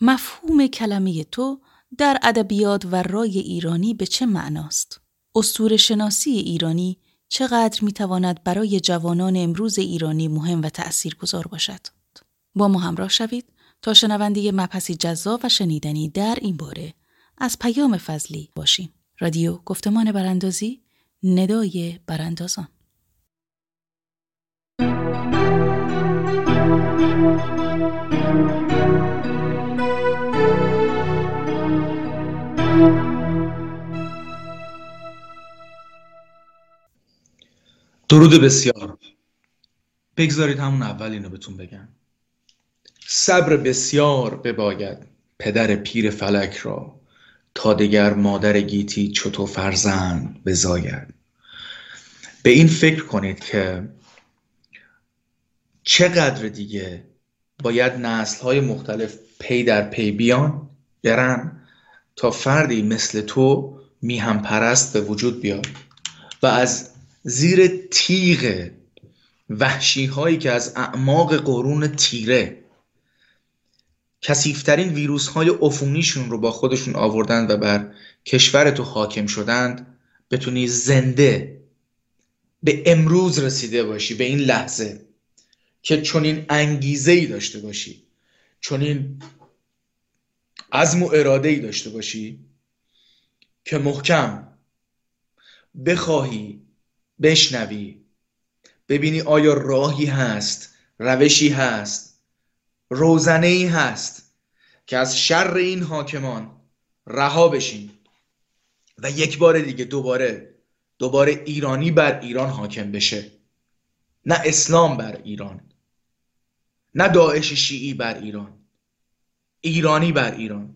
مفهوم کلمه تو در ادبیات و رای ایرانی به چه معناست؟ استور شناسی ایرانی چقدر می تواند برای جوانان امروز ایرانی مهم و تأثیر گذار باشد؟ با ما همراه شوید تا شنونده مبحثی جذاب و شنیدنی در این باره از پیام فضلی باشیم. رادیو گفتمان براندازی ندای براندازان درود بسیار. بگذارید همون اول اینو بهتون بگم. صبر بسیار بباید پدر پیر فلک را تا دگر مادر گیتی چطور فرزند بزاید. به این فکر کنید که چقدر دیگه باید نسل های مختلف پی در پی بیان برن تا فردی مثل تو میهم پرست به وجود بیاد. و از زیر تیغ وحشی هایی که از اعماق قرون تیره کسیفترین ویروس های افونیشون رو با خودشون آوردن و بر کشور تو حاکم شدند بتونی زنده به امروز رسیده باشی به این لحظه که چنین انگیزه ای داشته باشی چنین عزم و اراده ای داشته باشی که محکم بخواهی بشنوی ببینی آیا راهی هست روشی هست روزنه ای هست که از شر این حاکمان رها بشین و یک بار دیگه دوباره دوباره ایرانی بر ایران حاکم بشه. نه اسلام بر ایران نه داعش شیعی بر ایران. ایرانی بر ایران.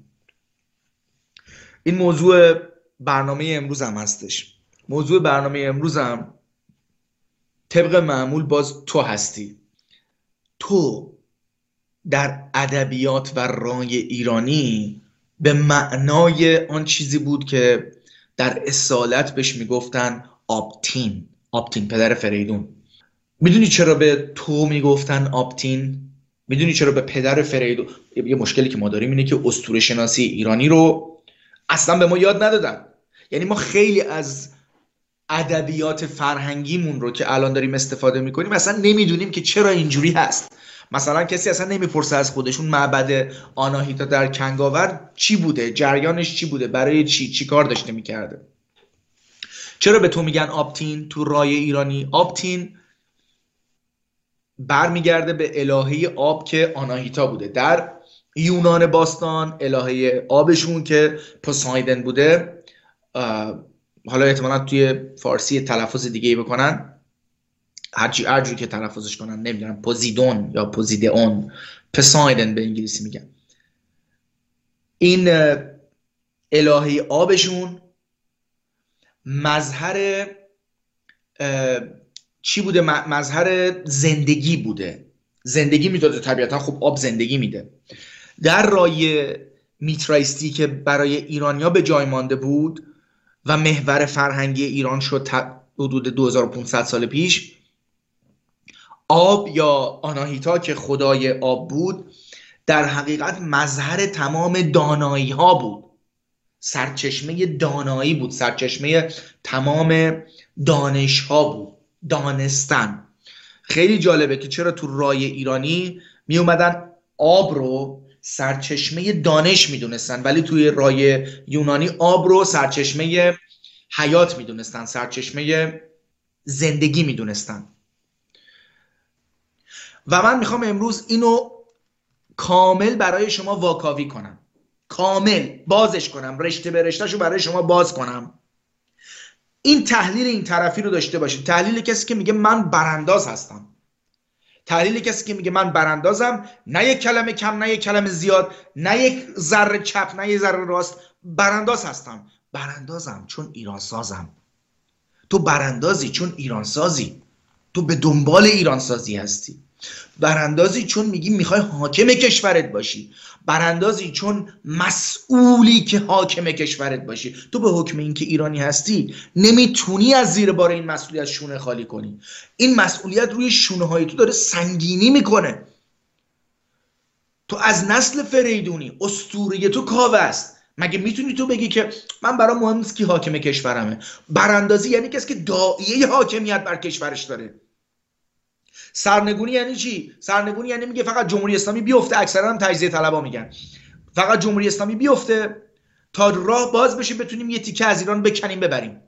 این موضوع برنامه امروز هم هستش. موضوع برنامه امروز هم طبق معمول باز تو هستی. تو در ادبیات و رای ایرانی به معنای آن چیزی بود که در اصالت بهش می‌گفتن آپتین آپتین پدر فریدون. می‌دونی چرا به تو می‌گفتن آپتین می‌دونی چرا به پدر فریدون یه مشکلی که ما داریم اینه که اسطوره شناسی ایرانی رو اصلا به ما یاد ندادن. یعنی ما خیلی از ادبیات فرهنگیمون رو که الان داریم استفاده می‌کنیم اصلا نمی‌دونیم که چرا اینجوری هست. مثلا کسی اصلا نمی‌پرسه از خودشون معبد آناهیتا در کنگاور چی بوده جریانش چی بوده برای چی چی کار داشته می‌کرده. چرا به تو میگن آپتین تو رای ایرانی آپتین برمیگرده به الهه آب که آناهیتا بوده. در یونان باستان الهه آبشون که پوسایدن بوده حالا احتمالا توی فارسی تلفظ دیگه ای بکنن هرچی هرجوری که تلفظش کنن نمی‌دونم پوزیدون یا پوزیدئون. پسایدن به انگلیسی میگن. این الهه آبشون مظهر چی بوده؟ مظهر زندگی بوده. زندگی می‌داده طبیعتا خب آب زندگی میده. در رای میترایستی که برای ایرانیا به جای مانده بود و محور فرهنگی ایران شد حدود 2500 سال پیش آب یا آناهیتا که خدای آب بود در حقیقت مظهر تمام دانایی ها بود. سرچشمه دانایی بود سرچشمه تمام دانش ها بود. دانستن. خیلی جالبه که چرا تو رای ایرانی می اومدن آب رو سرچشمه دانش می‌دونستن ولی توی رای یونانی آب رو سرچشمه حیات می‌دونستن سرچشمه زندگی می‌دونستن. و من می‌خوام امروز اینو کامل برای شما واکاوی کنم. کامل بازش کنم. رشته به رشتهشو برای شما باز کنم. این تحلیل این طرفی رو داشته باشید تحلیل کسی که میگه من برانداز هستم. تحلیل کسی که میگه من براندازم نه یک کلمه کم نه یک کلمه زیاد نه یک ذره چپ نه یک ذره راست. برانداز هستم. براندازم چون ایران سازم تو براندازی چون ایران سازی تو به دنبال ایران سازی هستی. براندازی چون میگی می‌خوای حاکم کشورت باشی. براندازی چون مسئولی که حاکم کشورت باشی. تو به حکم اینکه ایرانی هستی نمی‌تونی از زیر بار این مسئولیت شونه خالی کنی. این مسئولیت روی شونه های تو داره سنگینی می‌کنه. تو از نسل فریدونی استوره تو کاوه است. مگه می‌تونی تو بگی که من برام مهم نیست کی حاکم کشورمه؟ براندازی یعنی کسی که دایه حاکمیت بر کشورش داره. سرنگونی یعنی چی؟ سرنگونی یعنی میگه فقط جمهوری اسلامی بیفته اکثرا هم تجزیه طلبا میگن. فقط جمهوری اسلامی بیفته تا راه باز بشه بتونیم یه تیکه از ایران بکنیم ببریم.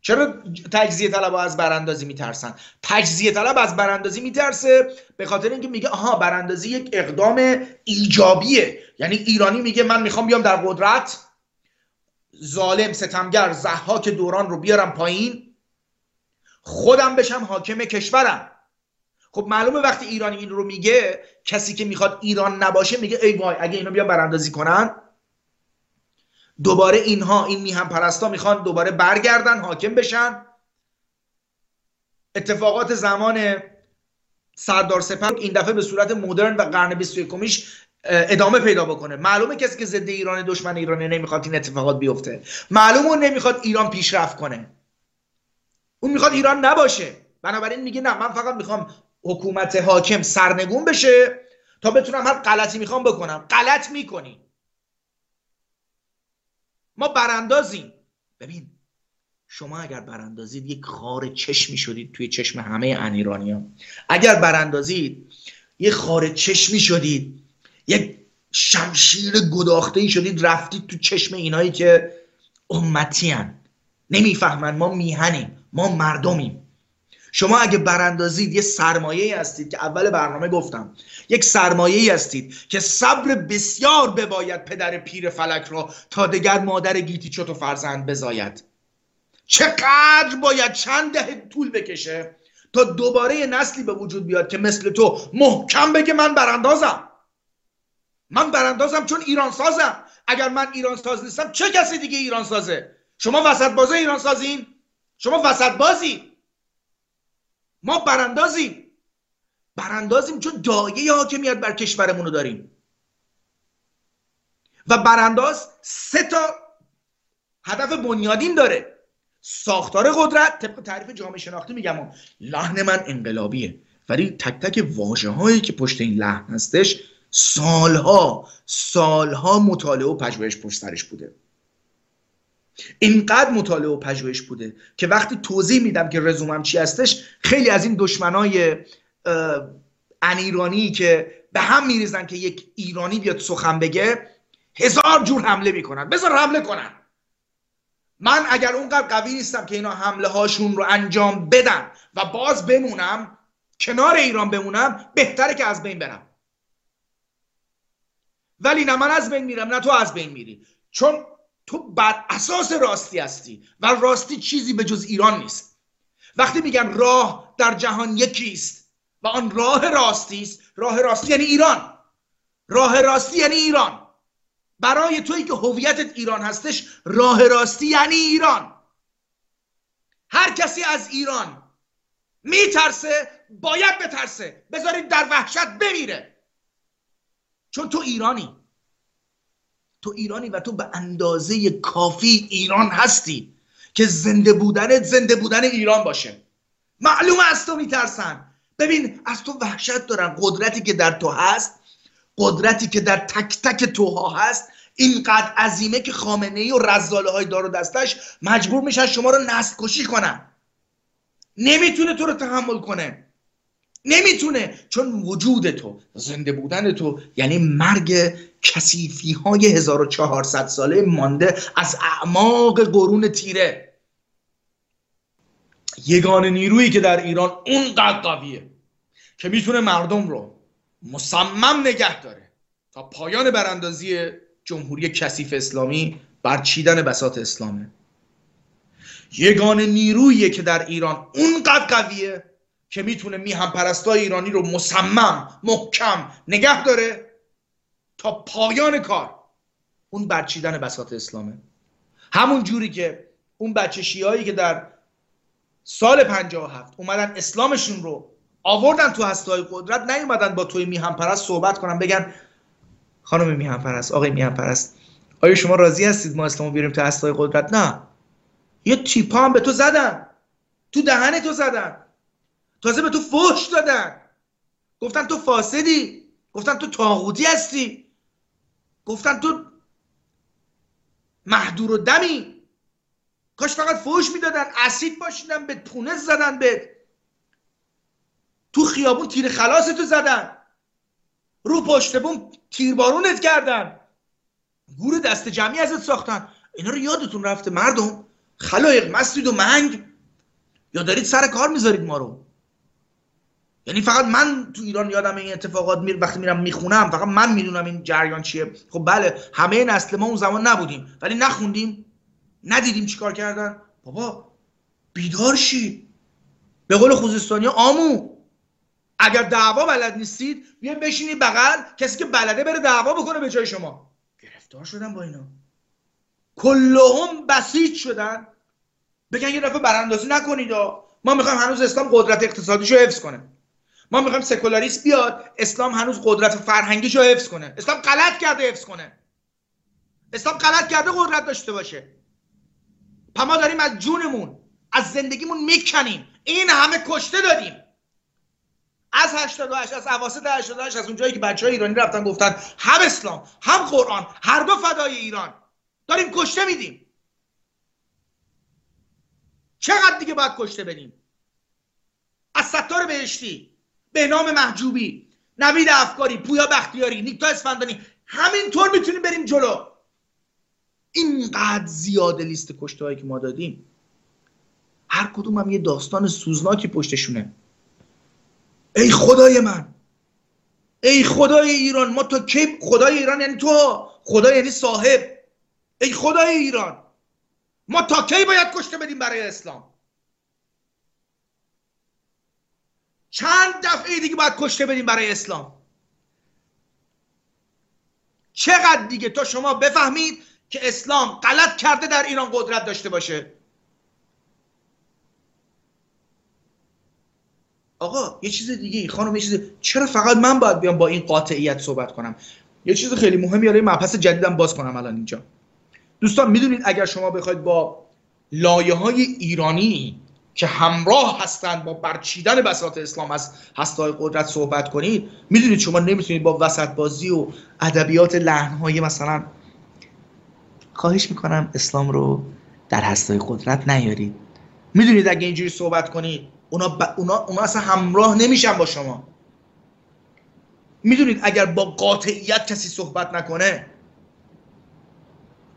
چرا تجزیه طلب از براندازی میترسن؟ تجزیه طلب از براندازی میترسه به خاطر اینکه میگه آها براندازی یک اقدام ایجابیه. یعنی ایرانی میگه من می‌خوام بیام در قدرت ظالم ستمگر زحاک دوران رو بیارم پایین خودم بشم حاکم کشورم. خب معلومه وقتی ایرانی این رو میگه کسی که می‌خواد ایران نباشه میگه ای وای اگه اینو بیان براندازی کنن دوباره اینها این میهم پرستا می‌خوان دوباره برگردن حاکم بشن. اتفاقات زمان سردار سپر این دفعه به صورت مدرن و قرن 21 ادامه پیدا بکنه. معلومه کسی که ضد ایران دشمن ایران نمی‌خواد این اتفاقات بیفته. معلومه نمی‌خواد ایران پیشرفت کنه. اون می‌خواد ایران نباشه. بنابراین میگه نه من فقط می‌خوام حکومت حاکم سرنگون بشه تا بتونم هر غلطی می‌خوام بکنم. غلط می‌کنی. ما براندازیم. ببین شما اگر براندازید یک خار چشمی شدید توی چشم همه انیرانیان اگر براندازید یک خار چشمی شدید یک شمشیر گداخته ای شدید رفتید تو چشم اینایی که امتی هن. نمی‌فهمن. ما میهنیم. ما مردمیم. شما اگه براندازید یه سرمایه هستید که اول برنامه گفتم. یک سرمایه هستید که صبر بسیار بباید پدر پیر فلک را تا دگر مادر گیتی چوتو فرزند بزاید. چقدر باید چند دهه طول بکشه تا دوباره نسلی به وجود بیاد که مثل تو محکم بگه من براندازم. من براندازم چون ایران سازم اگر من ایران ساز نیستم چه کسی دیگه ایران سازه شما وسط بازه ایران سازین شما وسط بازی؟ ما براندازیم. براندازیم چون دایه حاکمیت بر کشورمون رو داریم. و برانداز سه تا هدف بنیادین داره. ساختار قدرت طبق تعریف جامعه شناختی میگم لحن من انقلابیه. ولی تک تک واژه هایی که پشت این لحن هستش سالها سالها مطالعه و پژوهش پشت سرش بوده. اینقدر مطالعه و پژوهش بوده که وقتی توضیح میدم که رزومم چی هستش خیلی از این دشمنای انیرانی که به هم میریزن که یک ایرانی بیاد سخن بگه هزار جور حمله می‌کنن. بذار حمله کنن. من اگر اونقدر قوی نیستم که اینا حمله هاشون رو انجام بدن و باز بمونم کنار ایران بمونم بهتره که از بین برم. ولی نه من از بین میرم نه تو از بین میری. چون تو بر اساس راستی هستی و راستی چیزی به جز ایران نیست. وقتی میگن راه در جهان یکیست و آن راه راستی است راه راستی یعنی ایران. راه راستی یعنی ایران. برای تویی که هویتت ایران هستش راه راستی یعنی ایران. هر کسی از ایران میترسه باید بترسه. بذارید در وحشت بمیره. چون تو ایرانی. تو ایرانی و تو به اندازه کافی ایران هستی که زنده بودنت زنده بودن ایران باشه. معلومه از تو میترسن. ببین از تو وحشت دارن قدرتی که در تو هست قدرتی که در تک تک توها هست اینقدر عظیمه که خامنه ای و رزاله های دار و دستش مجبور میشن شما رو نسل کشی کنن. نمی‌تونه تو رو تحمل کنه. نمی‌تونه چون وجود تو زنده بودن تو یعنی مرگ کسیفی های 1400 ساله مانده از اعماق قرون تیره. یگان نیرویی که در ایران اونقدر قویه که می‌تونه مردم رو مصمم نگه داره تا پایان براندازی جمهوری کثیف اسلامی برچیدن بساط اسلامه. یگان نیرویی که در ایران اونقدر قویه که می‌تونه میهم پرستای ایرانی رو مصمم محکم نگه داره تا پایان کار. اون برچیدن بساط اسلامه. همون جوری که اون بچه شیعایی که در سال 57 اومدن اسلامشون رو آوردن تو هستای قدرت نیومدن با توی میهم پرست صحبت کنن بگن خانم میهم پرست آقای میهم پرست آیا شما راضی هستید ما اسلامو بیاریم تو هستای قدرت؟ نه. یه تیپا هم به تو زدن تو دهن تو زدن. تازه به تو فحش دادن. گفتن تو فاسدی. گفتن تو تاغوتی هستی. گفتن تو محدور و دمی. کاش فقط فوش می‌دادن اسید باشیدن به تونس زدن به تو خیابون تیر خلاص تو زدن. رو پشت بوم تیربارونت کردن. گور دست جمعی ازت ساختن. اینا رو یادتون رفته مردم خلایق مسجد و منگ. یا دارید سر کار می‌ذارید ما رو. یعنی فقط من تو ایران یادم این اتفاقات میر وقتی میرم می‌خونم فقط من می‌دونم این جریان چیه. خب بله همه نسل ما اون زمان نبودیم ولی نخوندیم ندیدیم چیکار کردن. بابا بیدار شید به قول خوزستانی آمو. اگر دعوا بلد نیستید بیاین بشینید بغل کسی که بلده بره دعوا بکنه به جای شما. گرفتار شدن با اینا. کلهم بسیج شدن. بگن یه دفعه براندازی نکنید ما می‌خوایم هنوز اسلام قدرت اقتصادیشو حفظ کنه. ما می‌خوایم سکولاریسم بیاد اسلام هنوز قدرت فرهنگیشو حفظ کنه. اسلام غلط کرده حفظ کنه. اسلام غلط کرده قدرت داشته باشه. ما داریم از جونمون از زندگیمون می‌کنیم. این همه کشته دادیم. از 88 از اواسط 88 از اونجایی که بچه های ایرانی رفتن گفتن هم اسلام هم قرآن هر دو فدای ایران. داریم کشته میدیم. چقدر دیگه باید کشته بدیم؟ از ستار بهشتی. به نام محجوبی. نوید افکاری پویا بختیاری نیکتا اسفندانی. همینطور می‌تونیم بریم جلو. اینقدر زیاده لیست کشته هایی که ما دادیم. هر کدوم هم یه داستان سوزناکی پشتشونه. ای خدای من. ای خدای ایران ما تا کی خدای ایران یعنی تو خدای یعنی صاحب. ای خدای ایران. ما تا کی باید کشته بدیم برای اسلام؟ چند دفعه دیگه باید کشته بدیم برای اسلام. چقدر دیگه تا شما بفهمید که اسلام غلط کرده در ایران قدرت داشته باشه؟ آقا یه چیز دیگه خانم یه چیز چرا فقط من باید بیام با این قاطعیت صحبت کنم؟ یه چیز خیلی مهمی برای مبحث جدیدم باز کنم الان اینجا. دوستان می‌دونید اگر شما بخواید با لایه های ایرانی که همراه هستند با برچیدن بساط اسلام از هستهای قدرت صحبت کنید می‌دونید شما نمی‌تونید با وسط بازی و ادبیات لحنهای مثلا خواهش می‌کنم اسلام رو در هستهای قدرت نیارید. می‌دونید اگه اینجوری صحبت کنید اونا, ب... اونا, اونا اصلا همراه نمیشن با شما. می‌دونید اگر با قاطعیت کسی صحبت نکنه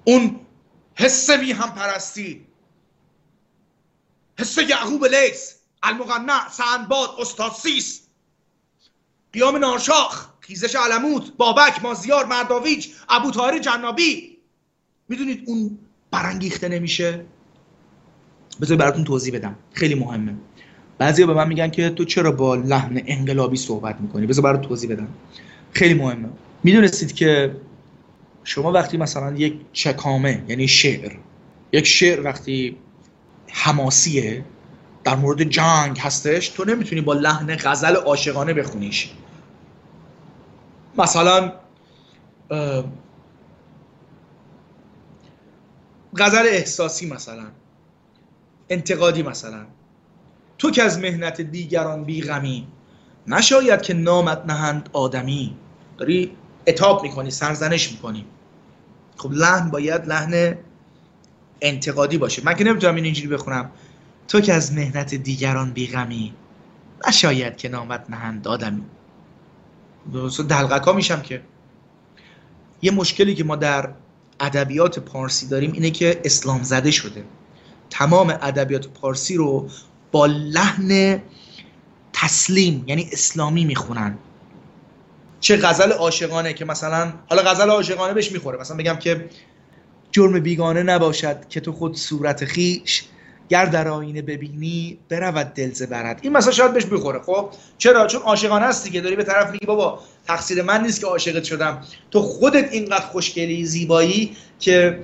اون حس بی هم پرستی حس یعقوب لیس المقنع سندباد استاد سیس. قیام نارشاخ خیزش علموت بابک مازیار مرداویج ابو جنابی. می‌دونید اون برانگیخته نمیشه؟ بذار براتون توضیح بدم. خیلی مهمه. بعضی به من میگن که تو چرا با لحن انقلابی صحبت می‌کنی؟ بذار برات توضیح بدم. خیلی مهمه. می‌دونستید که شما وقتی مثلا یک چکامه یعنی شعر یک شعر وقتی حماسیه؟ در مورد جنگ هستش؟ تو نمی‌تونی با لحن غزل عاشقانه بخونیش. مثلا غزل احساسی مثلا انتقادی مثلا. تو که از مهنت دیگران بیغمی نشاید که نامت نهند آدمی. داری اتاب می‌کنی سرزنش می‌کنی. خب لحن باید لحن انتقادی باشه. من که نمی‌تونم این اینجوری بخونم. تو که از مهنت دیگران بیغمی نشاید که نامت نهند آدمی. دلغکا میشم که. یه مشکلی که ما در ادبیات پارسی داریم اینه که اسلام زده شده. تمام ادبیات پارسی رو با لحن تسلیم یعنی اسلامی می‌خونن. چه غزل عاشقانه که مثلا حالا غزل عاشقانه بهش می‌خوره. مثلا بگم که جرم بیگانه نباشد که تو خود صورت خیش گر در آینه ببینی برود دلزه برد. این مثلا شاید بهش بخوره خب؟ چرا؟ چون عاشقانه هستی که داری به طرف میگی بابا تقصیر من نیست که عاشقت شدم. تو خودت اینقدر خوشگلی زیبایی که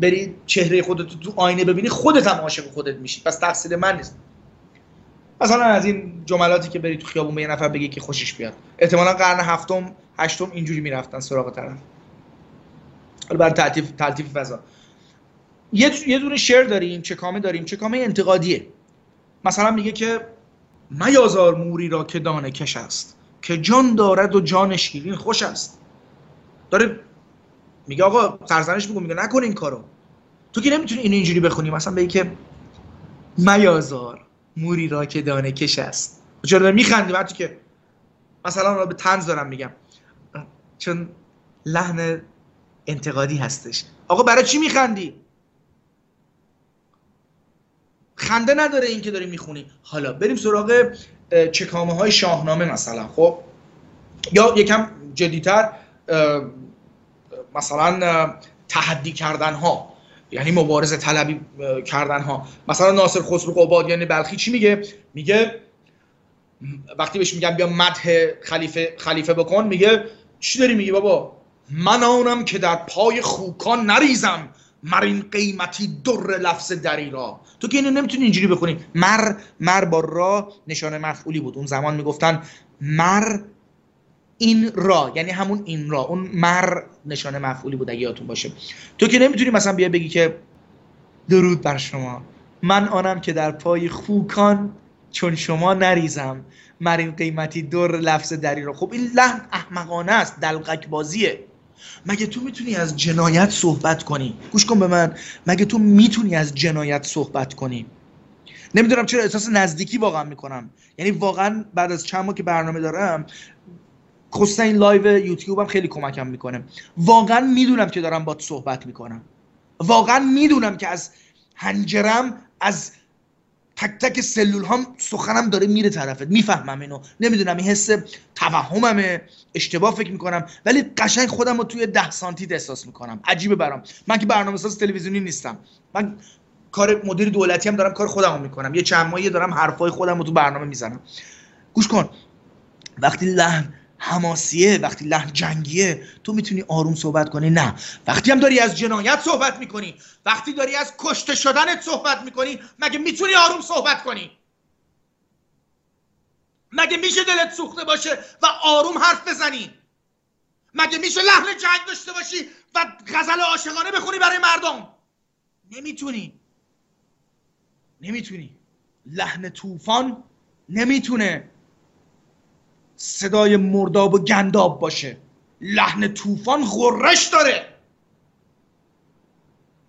بری چهره خودت تو آینه ببینی خودت هم عاشق خودت میشی. پس تقصیر من نیست. مثلا از این جملاتی که بری تو خیابون به یه نفر بگی که خوشش بیاد. احتمالا قرن هفتم هشتم اینجوری می‌رفتن سراغ طرف. برای تلطیف تلطیف فضا. یه یه دونه شعر داریم چه کامه داریم چه کامه انتقادیه. مثلا میگه که میازار موری را که دانه کش است که جان دارد و جان شیرین خوش است. داره میگه آقا سرزنش میگه میگه نکن این کارو. تو که نمی‌تونی اینو اینجوری بخونی؟ مثلا به که میازار موری را که دانه کش است. چرا میخندی؟ وقتی که مثلا را به تنز دارم میگم. چون لحن انتقادی هستش. آقا برای چی میخندی؟ خنده نداره این که داری می‌خونی. حالا بریم سراغ چکامه های شاهنامه مثلا خب؟ یا یکم جدیتر مثلا تحدی کردن ها یعنی مبارزه طلبی کردن ها مثلا ناصر خسرو قبادیان یعنی بلخی چی میگه؟ میگه وقتی بهش میگم بیا مدح خلیفه خلیفه بکن میگه چی داری میگی بابا؟ من آنم که در پای خوکان نریزم مر این قیمتی در لفظ دری را. تو که اینو نمی‌تونی اینجوری بخونی. مر مر با را نشانه مفعولی بود. اون زمان می‌گفتن مر این را یعنی همون این را. اون مر نشانه مفعولی بود اگه یادتون باشه. تو که نمی‌تونی مثلا بیا بگی که درود بر شما. من آنم که در پای خوکان چون شما نریزم مر این قیمتی در لفظ دری را. خب این لحن احمقانه است دلقک بازیه. مگه تو می‌تونی از جنایت صحبت کنی؟ گوش کن به من. مگه تو می‌تونی از جنایت صحبت کنی؟ نمی‌دونم چرا احساس نزدیکی واقعا می‌کنم. یعنی واقعا بعد از چند ماه که برنامه دارم خصوصا این live یوتیوب هم خیلی کمکم می‌کنه. واقعا می‌دونم که دارم با صحبت می‌کنم. واقعا می‌دونم که از حنجرم از تک تک سلول هام سخنم داره میره طرفت. می‌فهمم اینو. نمی‌دونم این حس توهممه. اشتباه فکر می‌کنم. ولی قشنگ خودم رو توی ده سانتی احساس می‌کنم. عجیبه برام. من که برنامه ساز تلویزیونی نیستم. من کار مدیر دولتی هم دارم کار خودم رو می‌کنم. یه چند ماهی دارم حرفای خودم رو تو برنامه می‌زنم. گوش کن. وقتی لحن حماسیه وقتی لحن جنگیه تو می‌تونی آروم صحبت کنی؟ نه. وقتی هم داری از جنایت صحبت می‌کنی وقتی داری از کشته شدنت صحبت می‌کنی مگه می‌تونی آروم صحبت کنی؟ مگه میشه دلت سوخته باشه و آروم حرف بزنی؟ مگه میشه لحن جنگ داشته باشی و غزل عاشقانه بخونی برای مردم؟ نمی‌تونی. نمی‌تونی. لحن طوفان نمی‌تونه صدای مرداب و گنداب باشه. لحن طوفان غرش داره.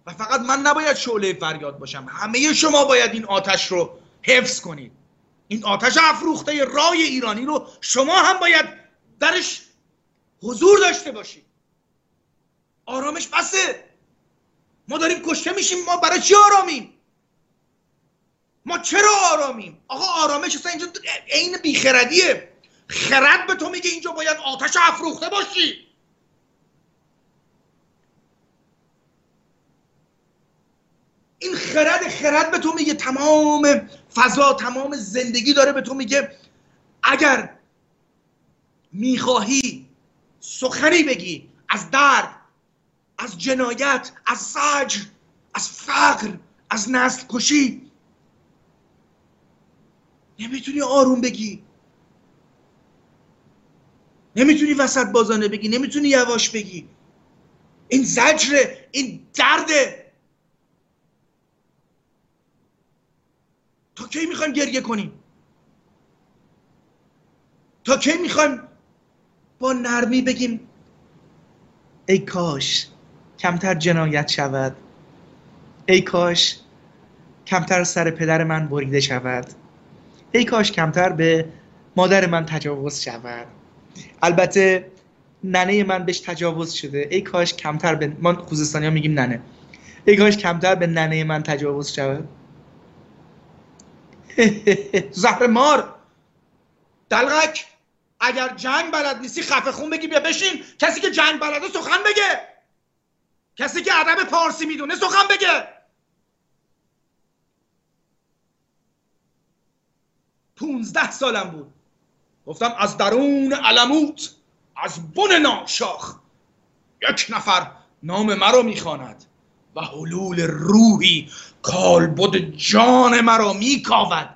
و فقط من نباید شعله فریاد باشم. همه شما باید این آتش رو حفظ کنید. این آتش افروخته رای ایرانی رو شما هم باید درش حضور داشته باشید. آرامش بسه ما داریم کشته میشیم. ما برای چی آرامیم؟ ما چرا آرامیم؟ آقا آرامش اصلا اینجا عین بیخردیه. خرد به تو میگه اینجا باید آتش افروخته باشی. این خرد خرد به تو میگه تمام فضا تمام زندگی داره به تو میگه اگر می‌خواهی سخنی بگی از درد از جنایت از زجر از فقر از نسل کشی نمی‌تونی آروم بگی. نمی‌تونی وسط بازانه بگی نمی‌تونی یواش بگی. این زجره این درده. تا کی می‌خوایم گریه کنیم؟ تا کی می‌خوایم با نرمی بگیم ای کاش کمتر جنایت شود. ای کاش کمتر سر پدر من بریده شود. ای کاش کمتر به مادر من تجاوز شود. البته ننه من بهش تجاوز شده. ای کاش کمتر به ما خوزستانی ها میگیم ننه. ای کاش کمتر به ننه من تجاوز شود. زهر مار دلغک! اگر جنگ بلد نیستی خفه خون بگی بیا بشین. کسی که جنگ بلده سخن بگه. کسی که ادب پارسی می‌دونه سخن بگه. پونزده سالم بود. گفتم از درون علموت از بن ناشاخ یک نفر نام مرا می‌خواند و حلول روحی کالبد جان مرا میکاود.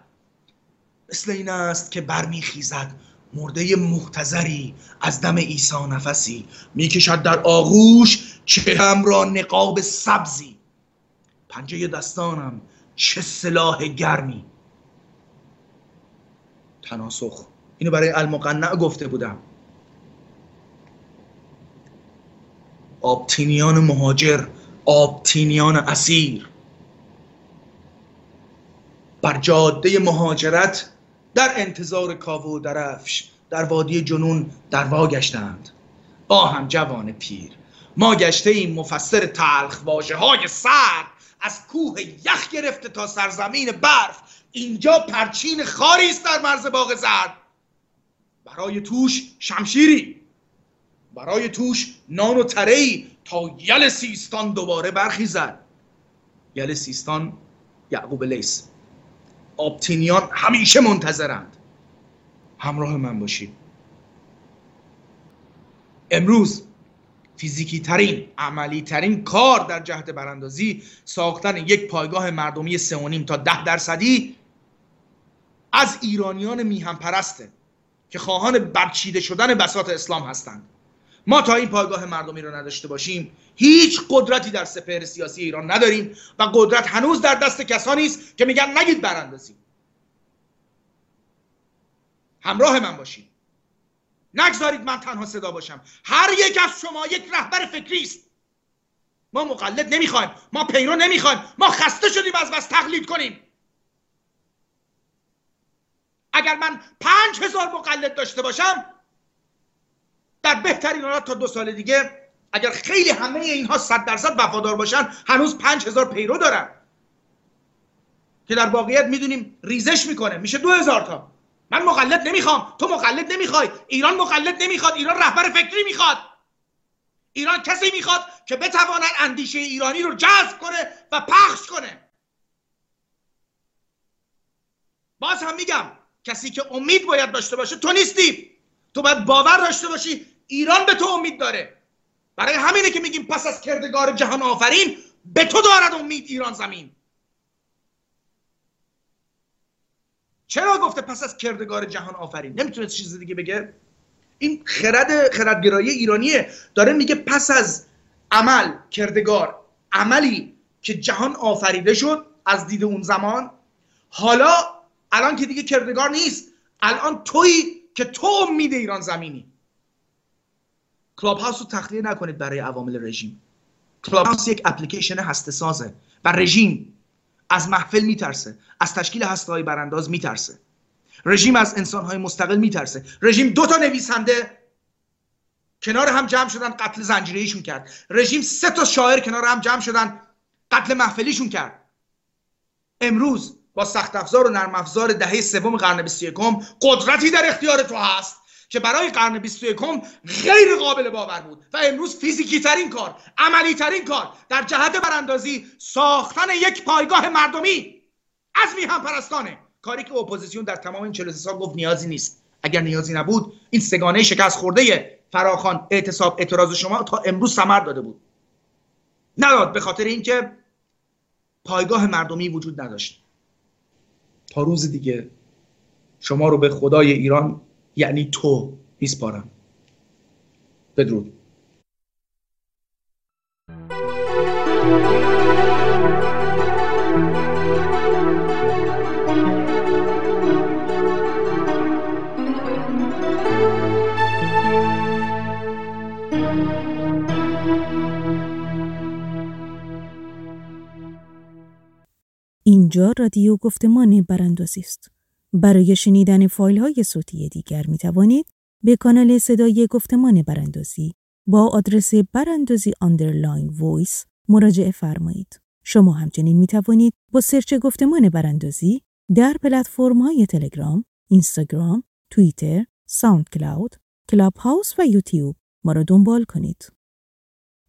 مثل این است که برمیخیزد مرده محتضری از دم عیسی نفسی می‌کشد در آغوش چهرم را نقاب سبزی. پنجه دستانم چه سلاح گرمی. تناسخ اینو برای المقنع گفته بودم. آبتینیان مهاجر آبتینیان اسیر. بر جاده مهاجرت در انتظار کاوه و درفش در وادی جنون در واگشتند با هم جوان پیر. ما گشته این مفسر تلخ واجه های سرد. از کوه یخ گرفته تا سرزمین برف. اینجا پرچین خاری است در مرز باغ زرد. برای توش شمشیری برای توش نان و تری تا یل سیستان دوباره برخیزد. یل سیستان یعقوب لیس آبتینیان همیشه منتظرند. همراه من باشید. امروز فیزیکی ترین عملی ترین کار در جهت براندازی ساختن یک پایگاه مردمی سه تا ده درصدی از ایرانیان میهم پرسته که خواهان برچیده شدن بساط اسلام هستند. ما تا این پایگاه مردمی رو نداشته باشیم هیچ قدرتی در سپهر سیاسی ایران نداریم و قدرت هنوز در دست کسانی است که میگن نگید براندازیم همراه من باشید. نگذارید من تنها صدا باشم. هر یک از شما یک رهبر فکری است. ما مقلد نمی‌خوایم. ما پیرو نمی‌خوایم. ما خسته شدیم از بس تقلید کنیم. اگر من پنج هزار مقلد داشته باشم در بهترین حالت تا دو سال دیگه اگر خیلی همه اینها صد درصد وفادار باشن هنوز پنج هزار پیرو دارن. که در واقعیت می‌دونیم ریزش می‌کنه. میشه دو هزار تا. من مقلد نمی‌خوام. تو مقلد نمی‌خوای. ایران مقلد نمی‌خواد. ایران رهبر فکری می‌خواد. ایران کسی می‌خواد که بتواند اندیشه ایرانی رو جذب کنه و پخش کنه. باز هم میگم کسی که امید باید داشته باشه تو نیستی. تو باید باور داشته باشی ایران به تو امید داره. برای همینه که میگیم پس از کردگار جهان آفرین به تو دارد امید ایران زمین. چرا گفته پس از کردگار جهان آفرین؟ نمی‌تونه چیز دیگه بگه؟ این خرد خردگرایی ایرانیه. داره میگه پس از عمل کردگار عملی که جهان آفریده شد از دید اون زمان حالا الان که دیگه کردگار نیست. الان تویی که تو امید ایران زمینی. کلاب هاوس رو تخلیه نکنید برای عوامل رژیم. کلاب هاوس یک اپلیکیشن هسته سازه و رژیم از محفل میترسه از تشکیل هسته های برانداز میترسه. رژیم از انسان های مستقل میترسه. رژیم دو تا نویسنده کنار هم جمع شدن قتل زنجیریشون کرد. رژیم سه تا شاعر کنار هم جمع شدن قتل محفلیشون کرد. امروز با سخت افزار و نرم افزار دهه سوم قرن 21 قدرتی در اختیار تو هست که برای قرن 21 غیر قابل باور بود و امروز فیزیکی ترین کار عملی ترین کار در جهت براندازی ساختن یک پایگاه مردمی. از میهن پرستانه. کاری که اپوزیسیون در تمام این 43 سال گفت نیازی نیست. اگر نیازی نبود این سه گانه شکست خورده فراخان اعتصاب اعتراض شما تا امروز ثمر داده بود. نداد به خاطر اینکه پایگاه مردمی وجود نداشت. تا روز دیگه شما رو به خدای ایران یعنی تو میسپارم. بدرود. رادیو گفتمان براندازی است. برای شنیدن فایل های صوتی دیگر می توانید به کانال صدای گفتمان براندازی با آدرس براندازی underline voice مراجعه فرمایید. شما همچنین می توانید با سرچ گفتمان براندازی در پلتفرم های تلگرام، اینستاگرام، توییتر، ساوند کلاود، کلاب هاوس و یوتیوب ما را دنبال کنید.